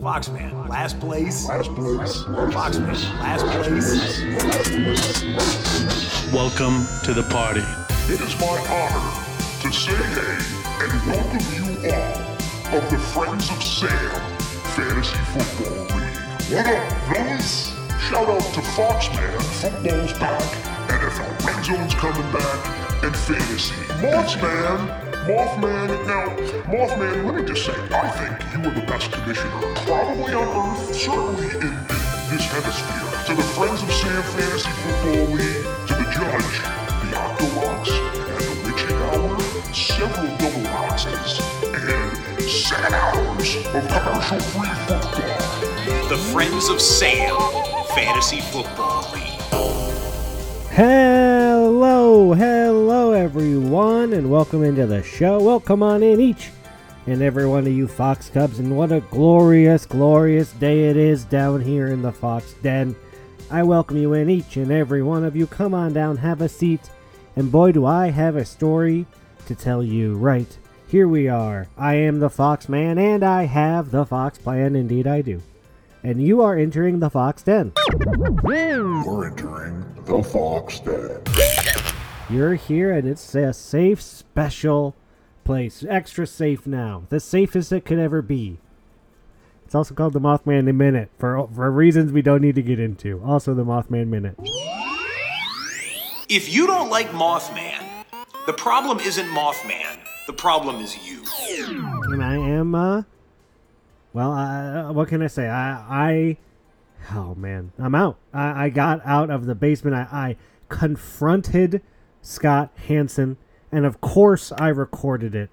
Foxman, last place. Last place. Foxman, last place. Welcome to the party. It is my honor to say hey and welcome you all of the Friends of Sam Fantasy Football League. What up, fellas? Shout out to Foxman, football's back, NFL Red Zone's coming back, and fantasy. Mothman, Mothman, now, Mothman, let me just say, I think you are the best commissioner, probably on Earth, certainly in, in this hemisphere. To the Friends of Sam Fantasy Football League, to the judge, the Octorocks, and the Witching Hour, several double boxes, and seven hours of commercial-free football. The Friends of Sam Fantasy Football League. Hello, hello everyone, and welcome into the show. Welcome on in each and every one of you Fox Cubs, and what a glorious, glorious day it is down here in the Fox Den. I welcome you in each and every one of you. Come on down, have a seat, and boy, do I have a story to tell you. Right, here we are. I am the Fox Man, and I have the Fox Plan. Indeed, I do. And you are entering the Fox Den. We're entering the Fox Den. You're here and it's a safe, special place. Extra safe now. The safest it could ever be. It's also called the Mothman Minute for, for reasons we don't need to get into. Also, the Mothman Minute. If you don't like Mothman, the problem isn't Mothman. The problem is you. And I am, uh, well, uh, what can I say? I, I, oh man, I'm out. I, I got out of the basement. I, I confronted Scott Hansen, and of course, I recorded it.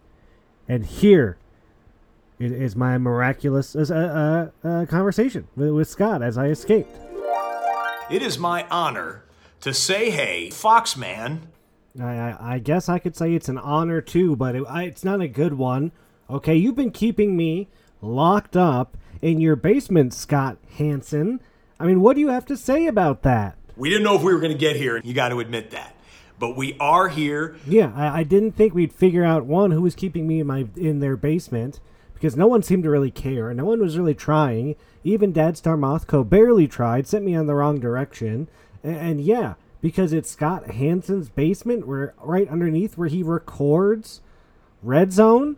And here it is my miraculous uh, uh, uh, conversation with, with Scott as I escaped. It is my honor to say, hey, Foxman, I, I, I guess I could say it's an honor too, but it, I, it's not a good one. Okay, you've been keeping me locked up in your basement, Scott Hansen. I mean, what do you have to say about that? we didn't know if we were going to get here. You got to admit that. But we are here. Yeah, I, I didn't think we'd figure out one who was keeping me in my in their basement because no one seemed to really care. No one was really trying. Even Dad Star Mothco barely tried, sent me on the wrong direction. And, and yeah, because it's Scott Hansen's basement, where right underneath where he records Red Zone.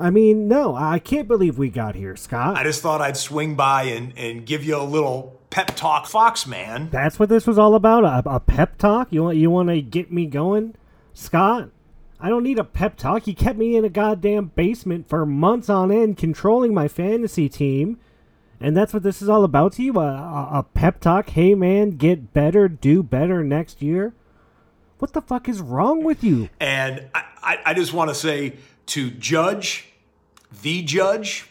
I mean, no, I can't believe we got here, Scott. I just thought I'd swing by and, and give you a little pep talk, Fox man. That's what this was all about. A, a pep talk. You want you want to get me going, Scott? I don't need a pep talk. You kept me in a goddamn basement for months on end, controlling my fantasy team, and that's what this is all about to you. A, a, a pep talk. Hey man, get better, do better next year. What the fuck is wrong with you? And I, I, I just want to say to Judge, the Judge,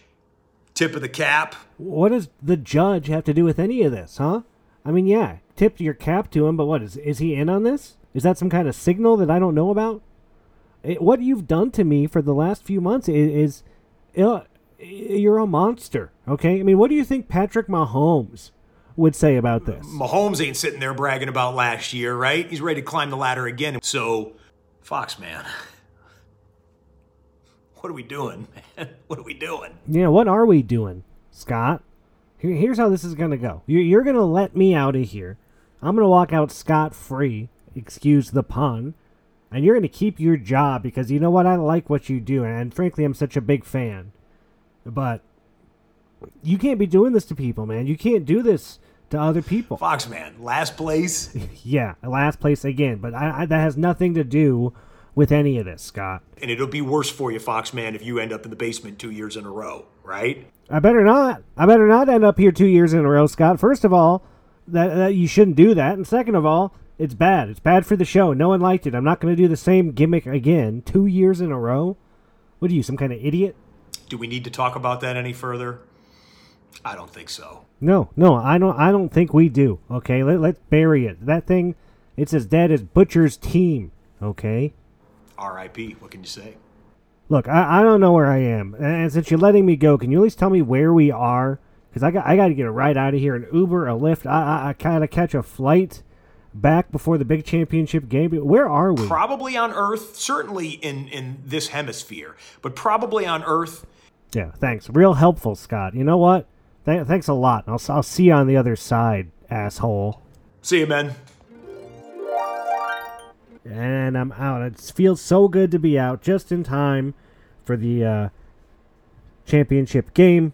tip of the cap. What does the judge have to do with any of this, huh? I mean, yeah, tipped your cap to him, but what is is he in on this? Is that some kind of signal that I don't know about? It, what you've done to me for the last few months is, is uh, you're a monster. Okay, I mean, what do you think Patrick Mahomes would say about this? Mahomes ain't sitting there bragging about last year, right? He's ready to climb the ladder again. So, Foxman, what are we doing, man? What are we doing? Yeah, what are we doing, Scott? Here, here's how this is gonna go. You're, you're gonna let me out of here. I'm gonna walk out scot free. Excuse the pun. And you're gonna keep your job because you know what? I like what you do, and frankly, I'm such a big fan. But you can't be doing this to people, man. You can't do this to other people. Foxman, last place. Yeah, last place again, but I, I, that has nothing to do with any of this, Scott. And it'll be worse for you, Foxman, if you end up in the basement two years in a row, right? I better not. I better not end up here two years in a row, Scott. First of all, that, that you shouldn't do that, and second of all, it's bad. It's bad for the show. No one liked it. I'm not going to do the same gimmick again. Two years in a row. What are you, some kind of idiot? Do we need to talk about that any further? I don't think so. No, no, I don't. I don't think we do. Okay, Let, let's bury it. That thing, it's as dead as Butcher's team. Okay. R.I.P. What can you say? Look, I, I don't know where I am, and since you're letting me go, can you at least tell me where we are? Because I got I got to get a ride out of here, an Uber, a Lyft. I I, I kind of catch a flight back before the big championship game. Where are we? Probably on Earth, certainly in in this hemisphere, but probably on Earth. Yeah, thanks. Real helpful, Scott. You know what? Th- thanks a lot. I'll, I'll see you on the other side, asshole. See you, man. And I'm out. It feels so good to be out just in time for the uh, championship game.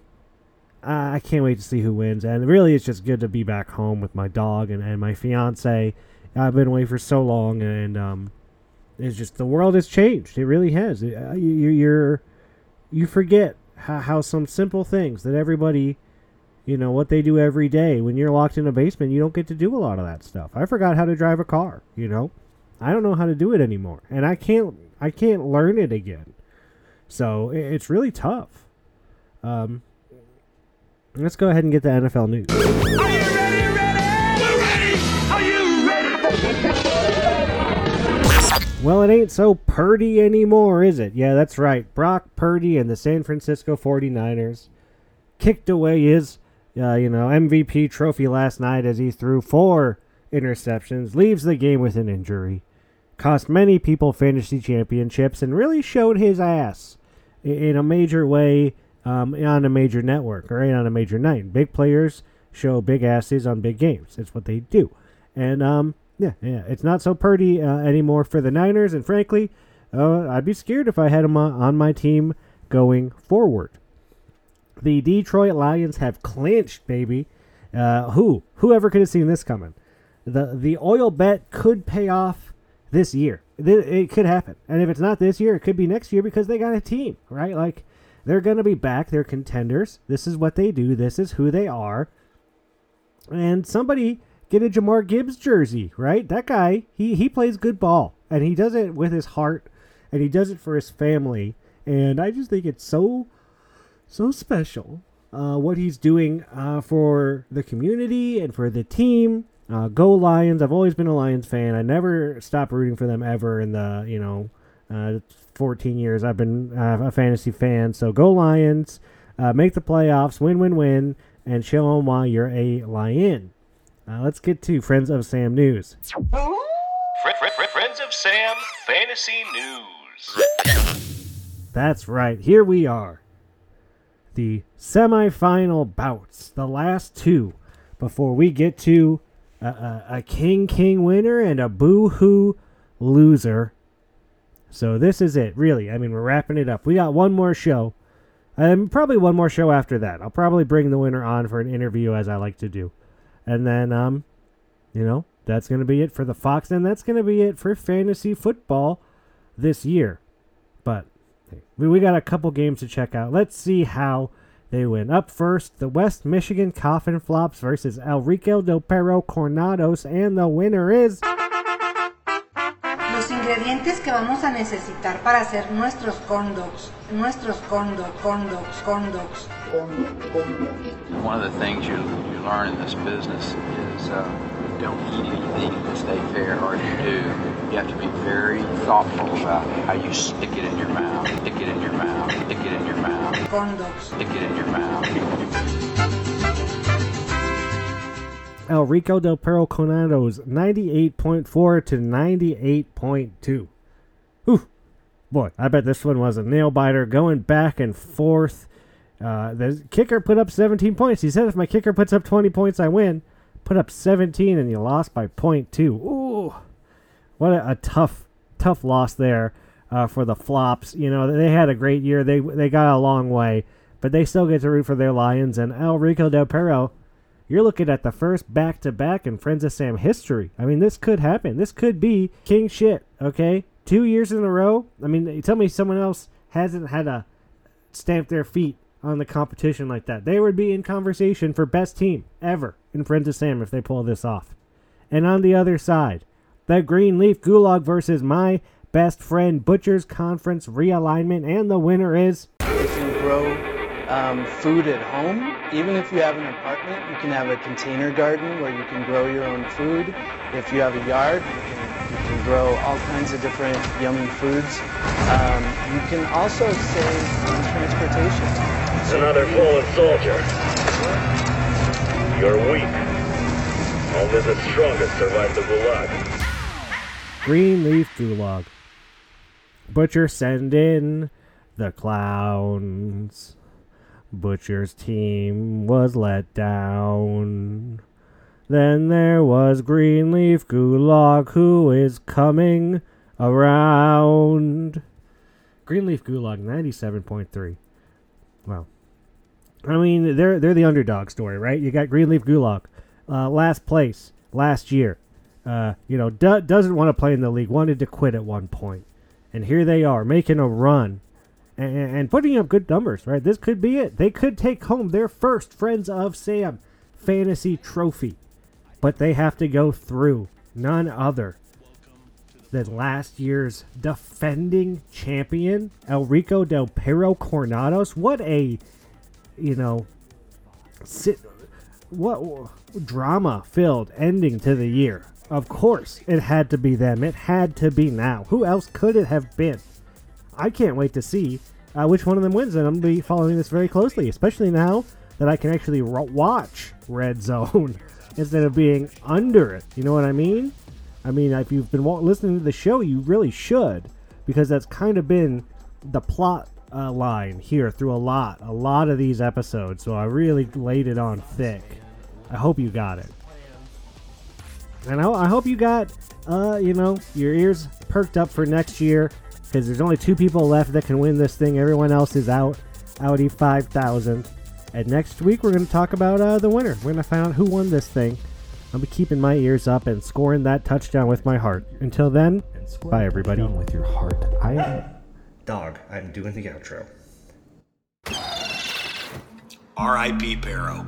Uh, I can't wait to see who wins. And really, it's just good to be back home with my dog and, and my fiance. I've been away for so long, and um, it's just the world has changed. It really has. It, uh, you, you're you forget how, how some simple things that everybody, you know, what they do every day. When you're locked in a basement, you don't get to do a lot of that stuff. I forgot how to drive a car. You know, I don't know how to do it anymore, and I can't I can't learn it again. So it's really tough. Um, let's go ahead and get the NFL news. Are you ready? Ready? We're ready. Are you ready? Well, it ain't so Purdy anymore, is it? Yeah, that's right. Brock Purdy and the San Francisco 49ers kicked away his, uh, you know, MVP trophy last night as he threw four interceptions, leaves the game with an injury, cost many people fantasy championships, and really showed his ass in a major way um, on a major network or on a major night. Big players show big asses on big games. It's what they do. And um, yeah, yeah, it's not so pretty uh, anymore for the Niners. And frankly, uh, I'd be scared if I had them on, on my team going forward. The Detroit Lions have clinched, baby. Uh, who? Whoever could have seen this coming? The the oil bet could pay off this year. It could happen, and if it's not this year, it could be next year because they got a team, right? Like they're gonna be back. They're contenders. This is what they do. This is who they are. And somebody get a Jahmyr Gibbs jersey, right? That guy, he he plays good ball, and he does it with his heart, and he does it for his family. And I just think it's so so special uh, what he's doing uh, for the community and for the team. Uh, go Lions! I've always been a Lions fan. I never stopped rooting for them ever in the you know uh, 14 years I've been uh, a fantasy fan. So go Lions! Uh, make the playoffs, win, win, win, and show them why you're a Lion. Uh, let's get to Friends of Sam news. Fri- fri- fri- Friends of Sam Fantasy News. That's right. Here we are. The semifinal bouts, the last two, before we get to a, King King winner and a boo hoo loser. So this is it, really. I mean, we're wrapping it up. We got one more show. And probably one more show after that. I'll probably bring the winner on for an interview as I like to do. And then um you know, that's to be it for the Fox and that's to be it for fantasy football this year. But we, we got a couple games to check out. Let's see how they went Up first, the West Michigan Coffin Flops versus El Rico Del Perro Cornados, and the winner is Los ingredientes que vamos a necesitar para hacer nuestros corn dogs, nuestros corn dogs, corn dogs. One of the things you, you learn in this business is uh, don't eat anything to stay fair, or you do, you have to be very thoughtful about how you stick it in your mouth, stick it in your mouth, stick it in your mouth, corn dogs. stick it in your mouth. El Rico Del Perro Conado's 98.4 to 98.2. Whew. Boy, I bet this one was a nail biter going back and forth. Uh, the kicker put up 17 points. He said if my kicker puts up 20 points, I win. Put up 17 and you lost by 0.2. Ooh. What a, a tough, tough loss there uh, for the flops. You know, they had a great year. They they got a long way, but they still get to root for their Lions. And El Rico Del Perro, you're looking at the first back to back in Friends of Sam history. I mean, this could happen. This could be king shit, okay? Two years in a row. I mean, tell me someone else hasn't had to stamp their feet on the competition like that. They would be in conversation for best team ever in Friends of Sam if they pull this off. And on the other side, the Greenleaf Gulag versus my best friend Butcher's Conference realignment, and the winner is You can grow um, food at home. Even if you have an apartment, you can have a container garden where you can grow your own food. If you have a yard, you can, you can grow all kinds of different yummy foods. Um, you can also save on transportation. Another fallen soldier. You're weak. Only the strongest survive the Gulag. Greenleaf Gulag. Butcher, send in the clowns. Butcher's team was let down. Then there was Greenleaf Gulag, who is coming around. Greenleaf Gulag, 97.3. Wow. I mean, they're they're the underdog story, right? You got Greenleaf Gulag, uh, last place last year. Uh, you know, do, doesn't want to play in the league, wanted to quit at one point, and here they are making a run and, and putting up good numbers. Right, this could be it. They could take home their first Friends of Sam fantasy trophy, but they have to go through none other than last year's defending champion Elrico Del Perro Coronados. What a you know, sit, what drama filled ending to the year. Of course, it had to be them. It had to be now. Who else could it have been? I can't wait to see uh, which one of them wins, and I'm going to be following this very closely, especially now that I can actually watch Red Zone instead of being under it. You know what I mean? I mean, if you've been listening to the show, you really should, because that's kind of been the plot uh, line here through a lot, a lot of these episodes. So I really laid it on thick. I hope you got it. And I, I hope you got, uh, you know, your ears perked up for next year because there's only two people left that can win this thing. Everyone else is out. Audi 5000. And next week we're going to talk about uh, the winner. We're going to find out who won this thing. I'll be keeping my ears up and scoring that touchdown with my heart. Until then, bye everybody. With your heart, I am... dog. I'm doing the outro. R.I.P. Barrow.